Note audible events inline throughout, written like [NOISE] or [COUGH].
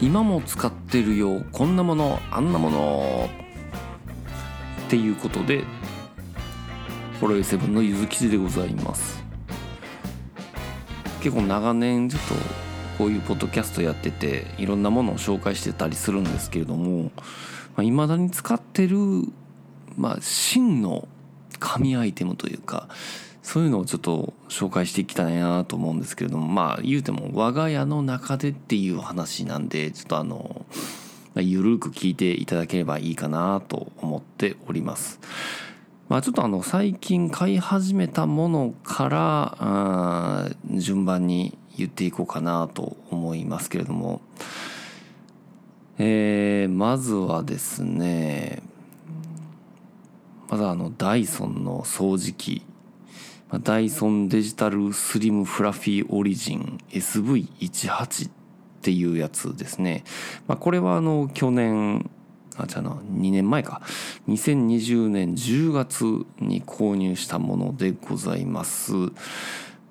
今も使ってるよこんなものあんなものっていうことでホロエセブンのゆずきじでございます。結構長年ちょっとこういうポッドキャストやってていろんなものを紹介してたりするんですけれどもいまあ、未だに使ってる、まあ、真の神アイテムというかそういうのをちょっと紹介していきたいなと思うんですけれどもまあ言うても我が家の中でっていう話なんでちょっとあのゆるく聞いていただければいいかなと思っております。まあ、ちょっとあの最近買い始めたものから順番に言っていこうかなと思いますけれども、えー、まずはですねまずあのダイソンの掃除機ダイソンデジタルスリムフラフィーオリジン SV18 っていうやつですね。まあ、これはあの去年、あ、じゃあな、2年前か。2020年10月に購入したものでございます。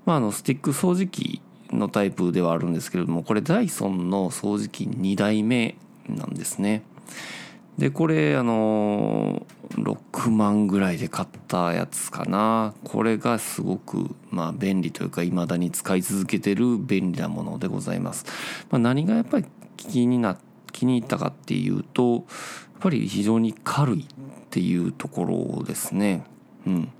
まあ、あの、スティック掃除機のタイプではあるんですけれども、これダイソンの掃除機2代目なんですね。で、これ、あの、6万ぐらいで買ったやつかな。これがすごく、まあ、便利というか、未だに使い続けてる便利なものでございます。まあ、何がやっぱり気にな、気に入ったかっていうと、やっぱり非常に軽いっていうところですね。うん。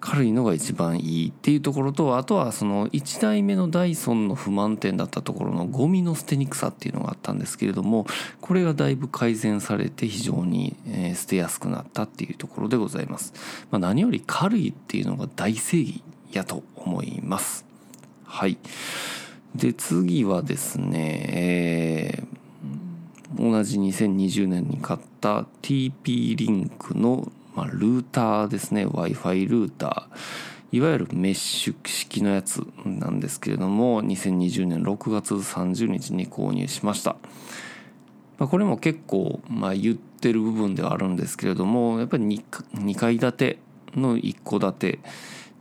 軽いのが一番いいっていうところとあとはその1代目のダイソンの不満点だったところのゴミの捨てにくさっていうのがあったんですけれどもこれがだいぶ改善されて非常に捨てやすくなったっていうところでございます、まあ、何より軽いっていうのが大正義やと思います。はい。で次はですね、えー、同じ2020年に買った TP リンクのまあ、ルーターですね。w i f i ルーター。いわゆるメッシュ式のやつなんですけれども2020年6月30日に購入しました、まあ、これも結構、まあ、言ってる部分ではあるんですけれどもやっぱり 2, 2階建ての1戸建て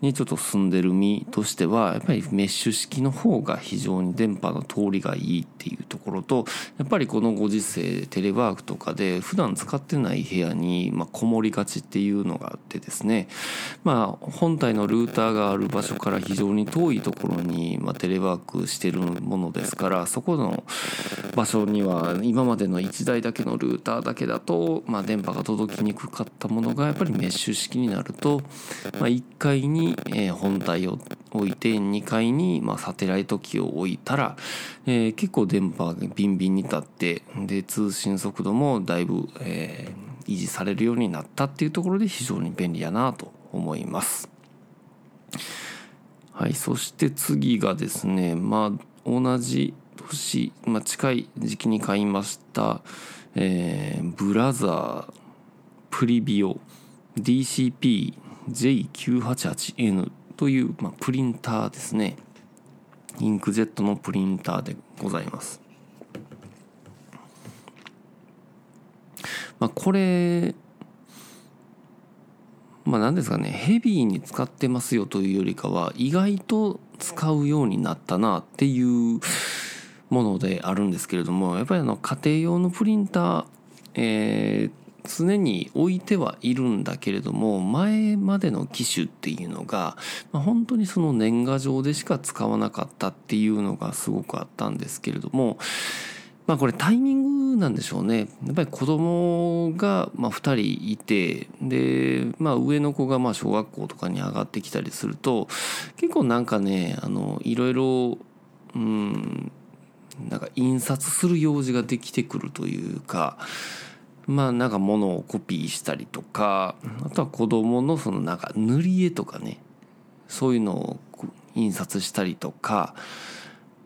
にちょっと住んでる身としてはやっぱりメッシュ式の方が非常に電波の通りがいいっていうところとやっぱりこのご時世テレワークとかで普段使ってない部屋にまこもりがちっていうのがあってですねまあ本体のルーターがある場所から非常に遠いところにまテレワークしてるものですからそこの場所には今までの1台だけのルーターだけだとま電波が届きにくかったものがやっぱりメッシュ式になるとま1階にえ本体を置いて2階にまサテライト機を置いたら、え結構電波がビンビンに立ってで通信速度もだいぶ、え維持されるようになったっていうところで非常に便利やなと思います。はい、そして次がですねまあ同じ年、まあ、近い時期に買いました、えー、ブラザープリビオ DCP J988N という、まあ、プリンターですね。インクジェットのプリンターでございます。まあこれまあ何ですかね。ヘビーに使ってますよというよりかは意外と使うようになったなっていうものであるんですけれどもやっぱりあの家庭用のプリンターえー常に置いてはいるんだけれども前までの機種っていうのが、まあ、本当にその年賀状でしか使わなかったっていうのがすごくあったんですけれどもまあこれタイミングなんでしょうね。やっぱり子供がまあ2人いて、で、まあ上の子がまあ小学校とかに上がってきたりすると、結構なんかね、あの、いろいろ、うん、なんか印刷する用事ができてくるというか、まあなんか物をコピーしたりとかあとは子供のそのなんか塗り絵とかねそういうのを印刷したりとか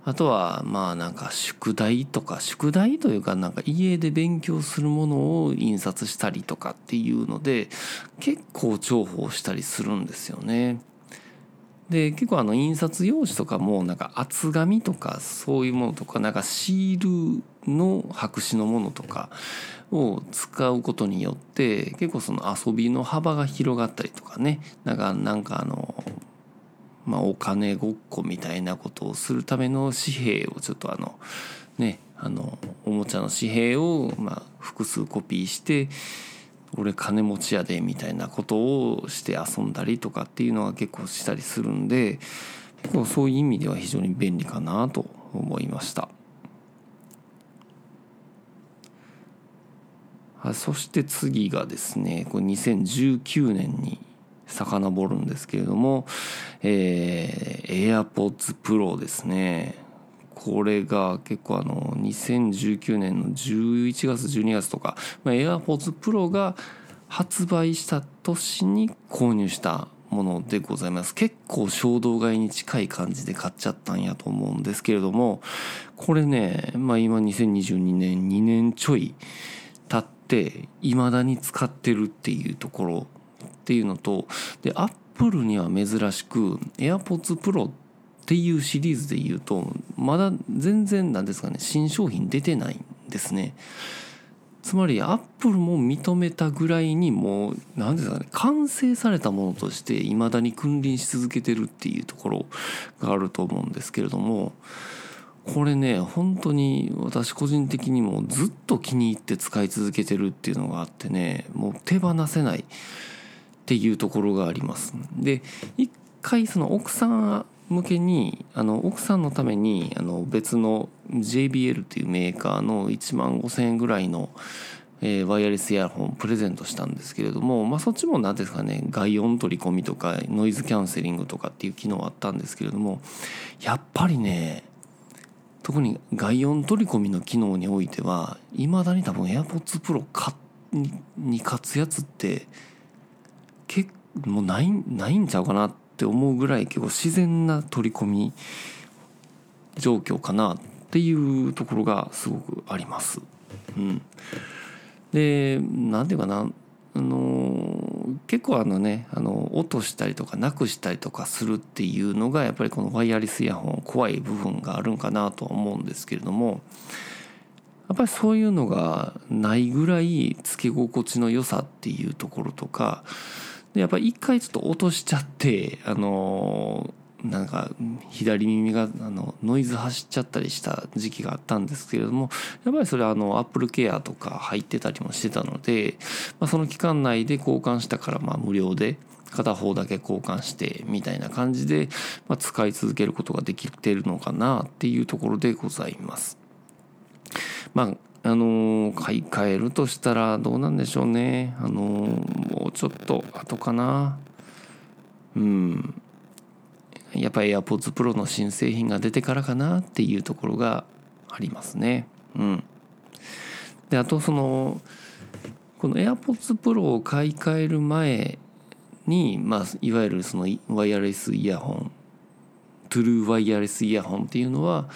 あとはまあなんか宿題とか宿題というかなんか家で勉強するものを印刷したりとかっていうので結構重宝したりするんですよね。で結構あの印刷用紙とかもなんか厚紙とかそういうものとかなんかシールの白紙のものとかを使うことによって結構その遊びの幅が広がったりとかね。なんかなんかあのまあお金ごっこみたいなことをするための紙幣をちょっとあのねあのおもちゃの紙幣を、まあ、複数コピーして俺金持ちやでみたいなことをして遊んだりとかっていうのは結構したりするんで結構そういう意味では非常に便利かなと思いました。そして次がですねこれ2019年に遡るんですけれども、えー、AirPods Pro ですねこれが結構あの2019年の11月12月とか、まあ、AirPods Pro が発売した年に購入したものでございます。結構衝動買いに近い感じで買っちゃったんやと思うんですけれどもこれね、まあ、今2022年2年ちょい経って未だに使ってるっていうところっていうのとでアップルには珍しく AirPods Pro っっていうシリーズで言うとまだ全然なんですかね新商品出てないんですね。つまりアップルも認めたぐらいにもう何ですかね完成されたものとしていまだに君臨し続けてるっていうところがあると思うんですけれどもこれね本当に私個人的にもずっと気に入って使い続けてるっていうのがあってねもう手放せないっていうところがあります。で一回その奥さん向けにあの奥さんのためにあの別の JBL っていうメーカーの1万5,000円ぐらいの、えー、ワイヤレスイヤホンプレゼントしたんですけれども、まあ、そっちも何ですかね外音取り込みとかノイズキャンセリングとかっていう機能あったんですけれどもやっぱりね特に外音取り込みの機能においてはいまだに多分 AirPods Pro に勝つやつって結もうないないんちゃうかなってって思うぐらい結構自然な取り込み状況かなっていうところがすごくあります。うん、で何て言うかなあの結構あのねあの落としたりとかなくしたりとかするっていうのがやっぱりこのワイヤレスイヤホン怖い部分があるんかなとは思うんですけれどもやっぱりそういうのがないぐらいつけ心地の良さっていうところとかでやっぱり一回ちょっと落としちゃってあのなんか左耳があのノイズ走っちゃったりした時期があったんですけれどもやっぱりそれはあのアップルケアとか入ってたりもしてたので、まあ、その期間内で交換したからまあ無料で片方だけ交換してみたいな感じで、まあ、使い続けることができてるのかなっていうところでございます。まああの買い替えるとしたらどうなんでしょうね。あのもうちょっと後かな。うん。やっぱり AirPods Pro の新製品が出てからかなっていうところがありますね。うん。であとそのこの AirPods Pro を買い替える前に、まあ、いわゆるそのワイヤレスイヤホントゥルーワイヤレスイヤホンっていうのは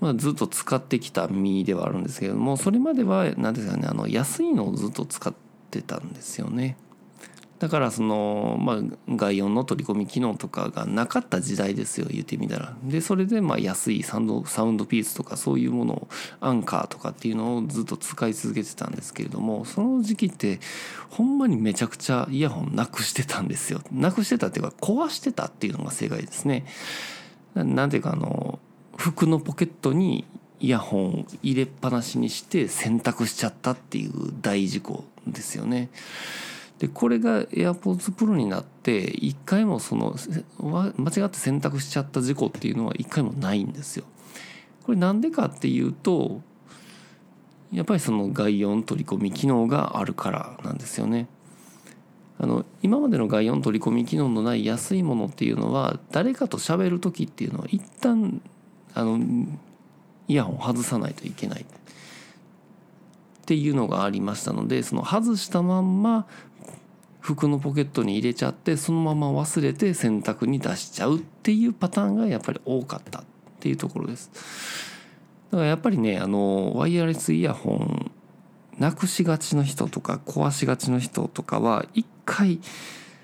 まあ、ずっと使ってきた身ではあるんですけれどもそれまでは何ですかねあの安いのをずっと使ってたんですよね。だからその、まあ、外音の取り込み機能とかがなかった時代ですよ言ってみたら。でそれでまあ安いサウンドサウンドピースとかそういうものをアンカーとかっていうのをずっと使い続けてたんですけれどもその時期ってほんまにめちゃくちゃイヤホンなくしてたんですよ。なくしてたっていうか壊してたっていうのが正解ですね。なんていうかあの服のポケットにイヤホンを入れっぱなしにして洗濯しちゃったっていう大事故ですよね。でこれが AirPods Pro になって一回もその間違って選択しちゃった事故っていうのは一回もないんですよ。これなんでかっていうとやっぱりその外音取り込み機能があるからなんですよね。あの今までの外音取り込み機能のない安いものっていうのは誰かと喋る時っていうのは一旦あのイヤホン外さないといけないっていうのがありましたのでその外したまんま服のポケットに入れちゃってそのまま忘れて洗濯に出しちゃうっていうパターンがやっぱり多かったっていうところです。だからやっぱりねあのワイヤレスイヤホンなくしがちの人とか壊しがちの人とかは一回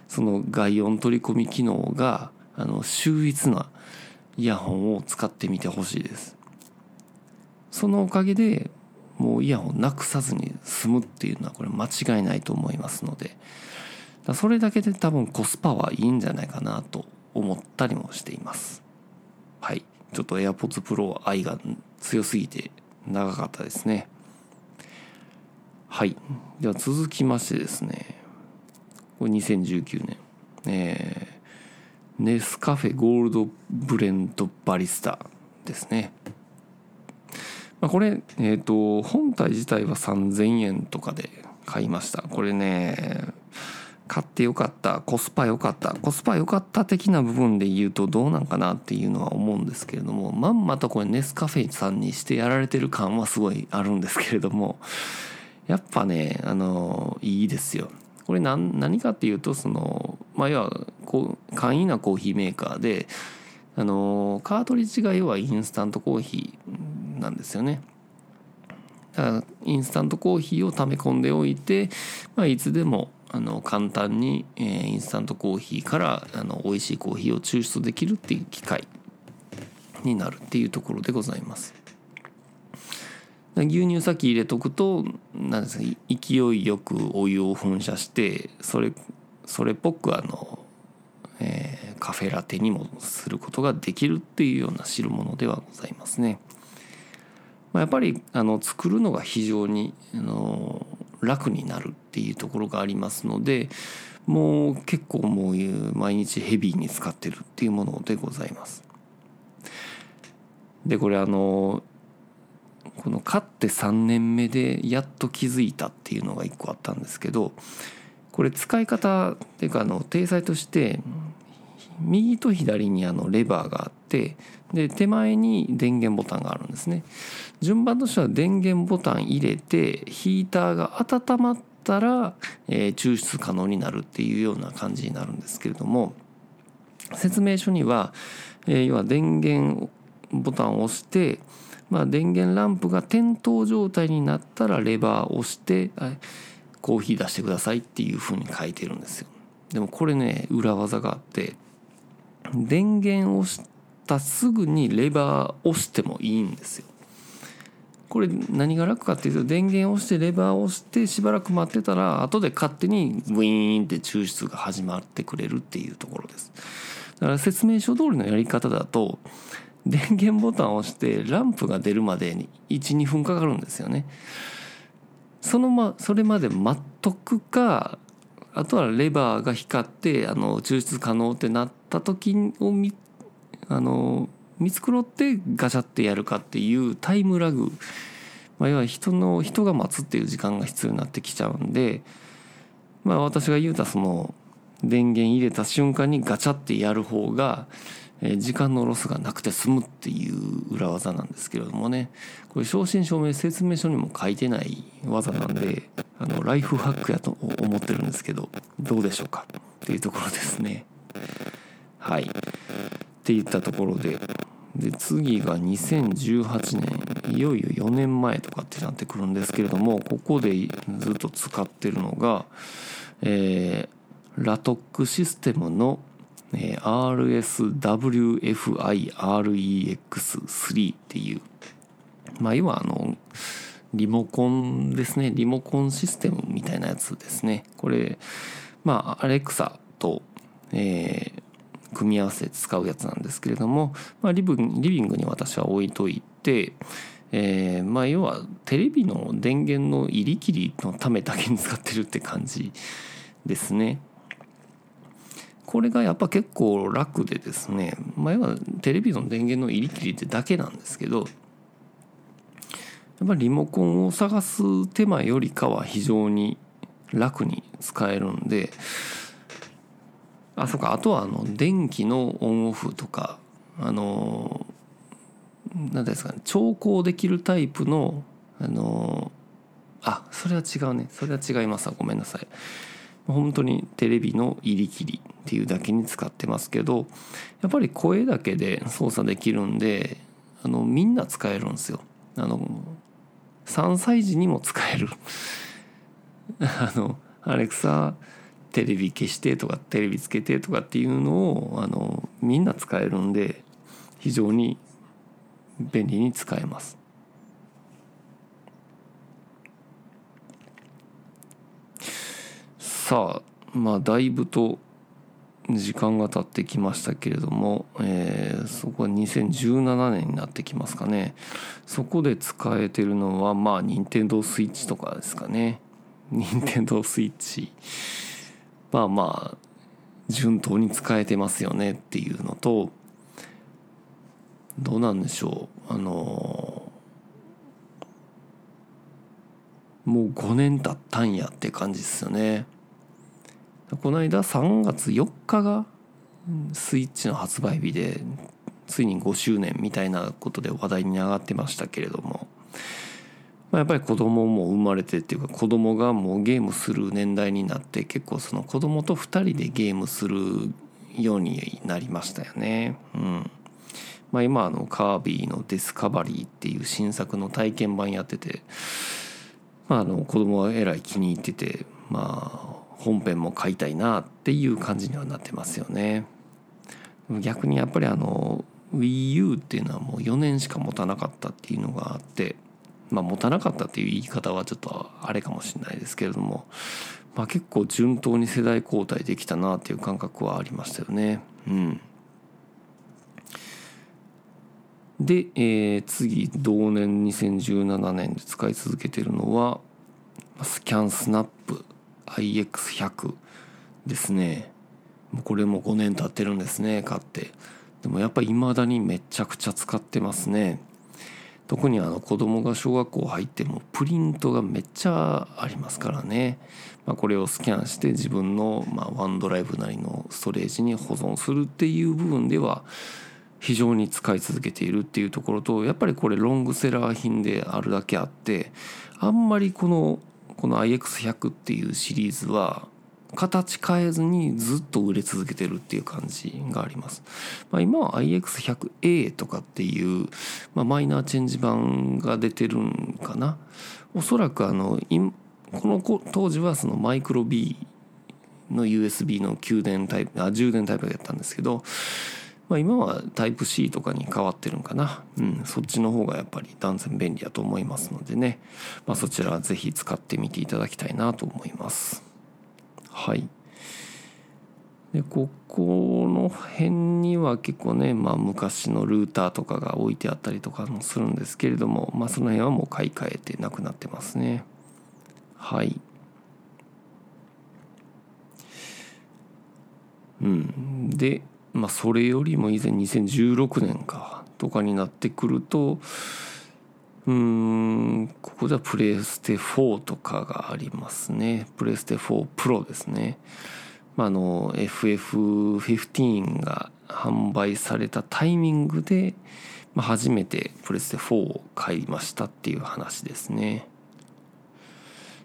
その外音取り込み機能があの秀逸なイヤホンを使ってみてほしいです。そのおかげでもうイヤホンなくさずに済むっていうのはこれ間違いないと思いますので。それだけで多分コスパはいいんじゃないかなと思ったりもしています。はい。ちょっと AirPods Pro 愛が強すぎて長かったですね。はい。では続きましてですね。これ2019年え、ネスカフェゴールドブレンドバリスタですね。まあ、これ、えーと、本体自体は3000円とかで買いました。これね買ってよかった。コスパ良かった。コスパ良かった的な部分で言うとどうなんかなっていうのは思うんですけれどもまんまとこれネスカフェさんにしてやられてる感はすごいあるんですけれどもやっぱねあのいいですよ。これ何何かっていうとそのまあ要はこう簡易なコーヒーメーカーであのカートリッジが要はインスタントコーヒーなんですよね。だからインスタントコーヒーを溜め込んでおいて、まあ、いつでもあの簡単に、えー、インスタントコーヒーからあの美味しいコーヒーを抽出できるっていう機械になるっていうところでございます。牛乳先入れとくとなんですか勢いよくお湯を噴射してそれそれっぽくあの、えー、カフェラテにもすることができるっていうような汁物ではございますね。まあ、やっぱりあの作るのが非常にあの楽になるっていうところがありますのでもう結構もう毎日ヘビーに使ってるっていうものでございます。でこれあのこの勝って3年目でやっと気づいたっていうのが1個あったんですけどこれ使い方っていうかあの体裁として右と左にあのレバーがあってで手前に電源ボタンがあるんですね。順番としては電源ボタン入れてヒーターが温まったら、え、抽出可能になるっていうような感じになるんですけれども説明書には、えー、要は電源ボタンを押して、まあ、電源ランプが点灯状態になったらレバーを押してコーヒー出してくださいっていうふうに書いてるんですよでもこれね裏技があって電源を押したすぐにレバー押してもいいんですよ。これ何が楽かっていうと電源を押してレバーを押してしばらく待ってたら後で勝手にグイーンって抽出が始まってくれるっていうところです。だから説明書通りのやり方だと電源ボタンを押してランプが出るまでに12分かかるんですよね。そのまそれまで待っとくかあとはレバーが光ってあの抽出可能ってなった時を見あの見繕ってガチャってやるかっていうタイムラグ、まあ、要は人の人が待つっていう時間が必要になってきちゃうんで、まあ、私が言うたその電源入れた瞬間にガチャってやる方が時間のロスがなくて済むっていう裏技なんですけれどもね。これ正真正銘説明書にも書いてない技なんであのライフハックやと思ってるんですけどどうでしょうかっていうところですね。はい。って言ったところでで次が2018年いよいよ4年前とかってなってくるんですけれどもここでずっと使ってるのが、えー、ラトックシステムのえ RSWFIREX3 っていう。まあ要はあのリモコンですね。リモコンシステムみたいなやつですね。これまあアレクサと、えー、組み合わせて使うやつなんですけれども、まあ、リビングに私は置いといて、えー、まあ要はテレビの電源の入り切りのためだけに使ってるって感じですね。これがやっぱ結構楽でですね、まあ、要はテレビの電源の入り切りってだけなんですけどやっぱりリモコンを探す手間よりかは非常に楽に使えるんであそうかあとはあの電気のオンオフとかあの何ですかね調光できるタイプのあのあそれは違うね。それは違いますごめんなさい。本当にテレビの入り切り。っていうだけに使ってますけどやっぱり声だけで操作できるんであのみんな使えるんですよあの3歳児にも使える [LAUGHS] あのアレクサテレビ消してとかテレビつけてとかっていうのをあのみんな使えるんで非常に便利に使えます。さあまあだいぶと時間が経ってきましたけれども、えー、そこは2017年になってきますかね。そこで使えてるのはまあ任天堂スイッチとかですかね。任天堂スイッチ。まあまあ順当に使えてますよねっていうのとどうなんでしょう。あのもう5年経ったんやって感じですよね。この間3月4日がスイッチの発売日でついに5周年みたいなことで話題に上がってましたけれども、まあ、やっぱり子供も生まれてっていうか子供がもうゲームする年代になって結構その子供と2人でゲームするようになりましたよね。うんまあ、今あのカービィの「ディスカバリー」っていう新作の体験版やってて、まあ、あの子供はえらい気に入っててまあ本編も買いたいなっていう感じにはなってますよね。逆にやっぱりあの WiiU っていうのはもう4年しか持たなかったっていうのがあってまあ持たなかったっていう言い方はちょっとあれかもしれないですけれども、まあ、結構順当に世代交代できたなっていう感覚はありましたよね。うん、で、えー、次同年2017年で使い続けてるのはスキャンスナップ IX100 ですね。これも5年経ってるんですね買って。でもやっぱり未だにめちゃくちゃ使ってますね。特にあの子供が小学校入ってもプリントがめっちゃありますからね、まあ、これをスキャンして自分のまワンドライブなりのストレージに保存するっていう部分では非常に使い続けているっていうところとやっぱりこれロングセラー品であるだけあってあんまりこのこの IX100 っていうシリーズは形変えずにずっと売れ続けてるっていう感じがあります。まあ、今は IX100A とかっていう、まあ、マイナーチェンジ版が出てるんかな。おそらくあのこの当時はそのマイクロ B の USB の給電タイプあ充電タイプやったんですけどまあ、今はタイプ C とかに変わってるんかな、うん、そっちの方がやっぱり断然便利だと思いますのでね、まあ、そちらは是非使ってみていただきたいなと思います。はい。でここの辺には結構ね、まあ、昔のルーターとかが置いてあったりとかもするんですけれども、まあ、その辺はもう買い替えてなくなってますね。はい。うん。でまあ、それよりも以前2016年かとかになってくるとうんここではプレステ4とかがありますね。プレステ4プロですね、まあ、あの FF15 が販売されたタイミングで、まあ、初めてプレステ4を買いましたっていう話ですね。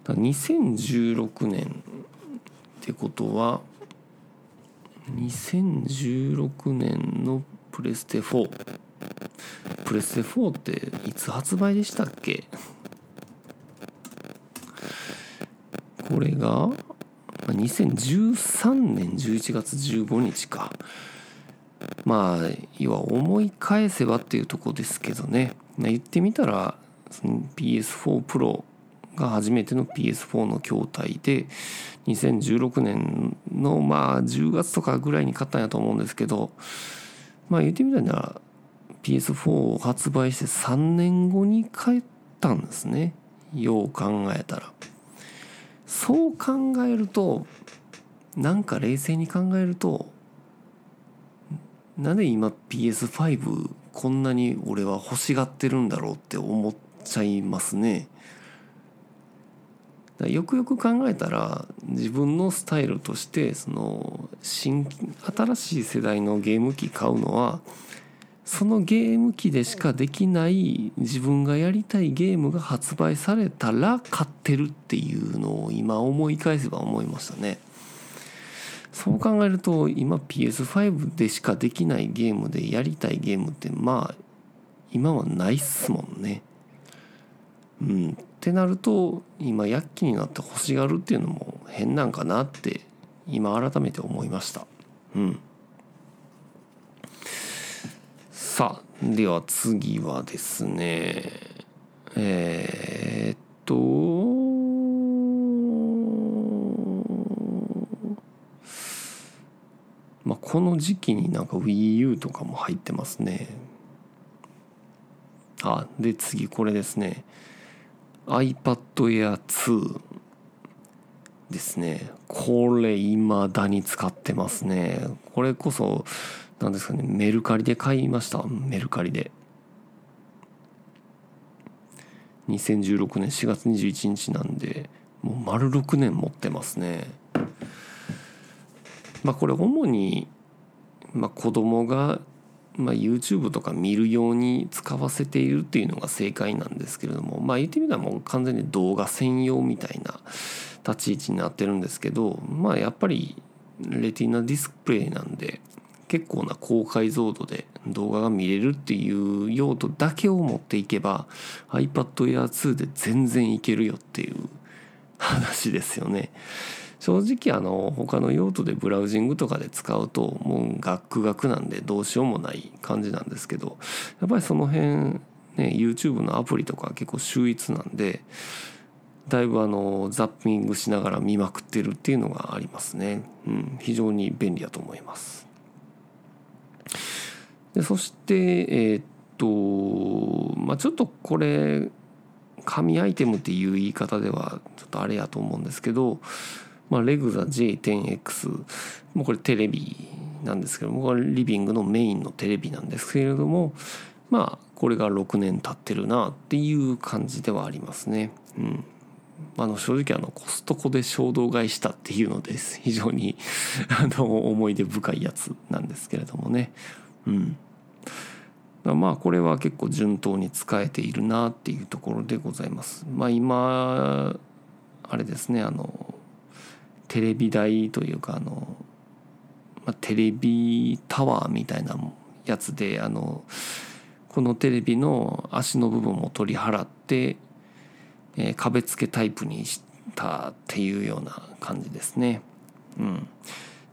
2016年ってことは2016年のプレステ4プレステ4っていつ発売でしたっけ？これが2013年11月15日か。まあ要は思い返せばっていうとこですけどね。言ってみたら PS4 Pro が初めての PS4 の筐体で2016年のまあ10月とかぐらいに買ったんやと思うんですけどまあ言ってみたら PS4 を発売して3年後に帰ったんですね。よう考えたら。そう考えるとなんか冷静に考えるとなんで今 PS5 こんなに俺は欲しがってるんだろうって思っちゃいますね。だよくよく考えたら自分のスタイルとしてその新新しい世代のゲーム機買うのはそのゲーム機でしかできない自分がやりたいゲームが発売されたら買ってるっていうのを今思い返せば思いましたね。そう考えると今 PS5 でしかできないゲームでやりたいゲームってまあ今はないっすもんね。うん、ってなると今躍起になって欲しがるっていうのも変なんかなって今改めて思いました。うん、さあでは次はですねえー、っとこの時期になんか WiiU とかも入ってますね。あで次これですね。iPad Air 2ですね。これ未だに使ってますね。これこそ何ですかねメルカリで買いました。メルカリで。2016年4月21日なんでもう丸6年持ってますね。まあこれ主に、まあ、子供がまあ、YouTube とか見るように使わせているっていうのが正解なんですけれどもまあ言ってみたらもう完全に動画専用みたいな立ち位置になってるんですけどまあやっぱりレティナディスプレイなんで結構な高解像度で動画が見れるっていう用途だけを持っていけば iPad Air 2で全然いけるよっていう話ですよね。正直あの他の用途でブラウジングとかで使うともうガックガクなんでどうしようもない感じなんですけどやっぱりその辺ね YouTube のアプリとか結構秀逸なんでだいぶあのザッピングしながら見まくってるっていうのがありますね、うん、非常に便利だと思います。でそしてえー、っとまあちょっとこれ紙アイテムっていう言い方ではちょっとあれやと思うんですけどまあ、レグザ J10X もうこれテレビなんですけどもこれリビングのメインのテレビなんですけれどもまあこれが6年経ってるなっていう感じではありますね。うん、あの正直あのコストコで衝動買いしたっていうのです非常に [LAUGHS] あの思い出深いやつなんですけれどもね。うん、まあこれは結構順当に使えているなっていうところでございます。まあ今あれですねあのテレビ台というかあの、まあ、テレビタワーみたいなやつであのこのテレビの足の部分を取り払って、えー、壁付けタイプにしたっていうような感じですね。うん、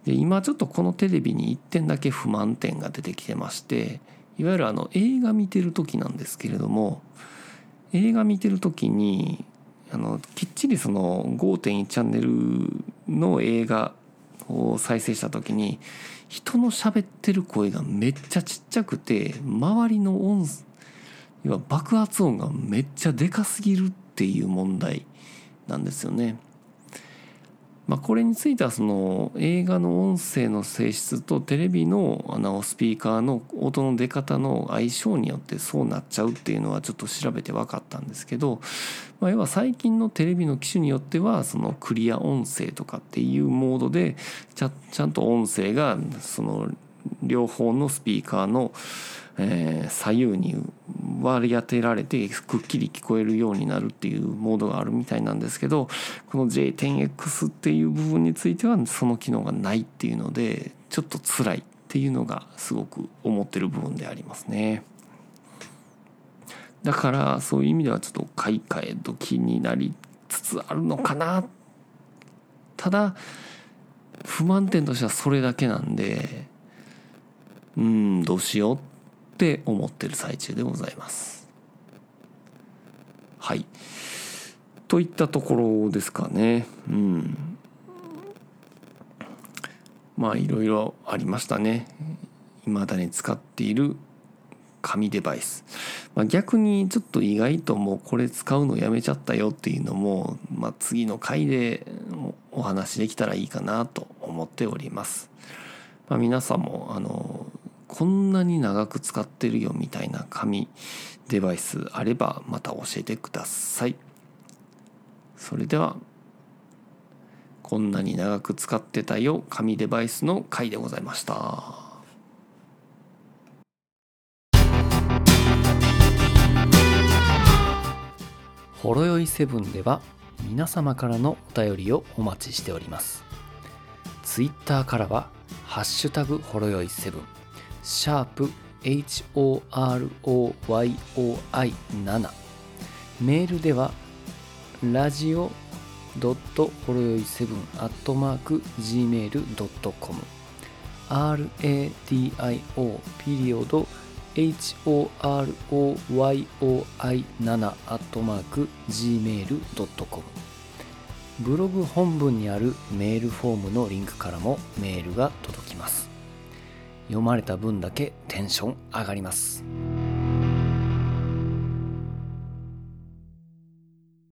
で今ちょっとこのテレビに1点だけ不満点が出てきてましていわゆるあの映画見てる時なんですけれども映画見てる時にあのきっちりその5.1チャンネルの映画を再生した時に人の喋ってる声がめっちゃちっちゃくて周りの音要は爆発音がめっちゃでかすぎるっていう問題なんですよね。まあ、これについてはその映画の音声の性質とテレビのあのスピーカーの音の出方の相性によってそうなっちゃうっていうのはちょっと調べて分かったんですけど、まあ、要は最近のテレビの機種によってはそのクリア音声とかっていうモードでちゃちゃんと音声がその両方のスピーカーのえー、左右に割り当てられてくっきり聞こえるようになるっていうモードがあるみたいなんですけどこの J10X っていう部分についてはその機能がないっていうのでちょっと辛いっていうのがすごく思ってる部分でありますね。だからそういう意味ではちょっと買い替え時になりつつあるのかなただ不満点としてはそれだけなんでうんどうしようっって思ってる最中でございます。はいといったところですかね。うんまあいろいろありましたね。未だに使っている紙デバイス、まあ、逆にちょっと意外ともうこれ使うのやめちゃったよっていうのも、まあ、次の回でお話できたらいいかなと思っております。まあ、皆さんもあのこんなに長く使ってるよみたいな紙デバイスあればまた教えてください。それではこんなに長く使ってたよ紙デバイスの回でございました。ほろよいセブンでは皆様からのお便りをお待ちしております。ツイッターからはハッシュタグほろよいセブン。シャープ HOROYOI7 メールではラジオドットほろよい7アットマーク Gmail.com RADIO ピリオド HOROYOI7 アットマーク Gmail.com ブログ本文にあるメールフォームのリンクからもメールが届きます。読まれた分だけテンション上がります。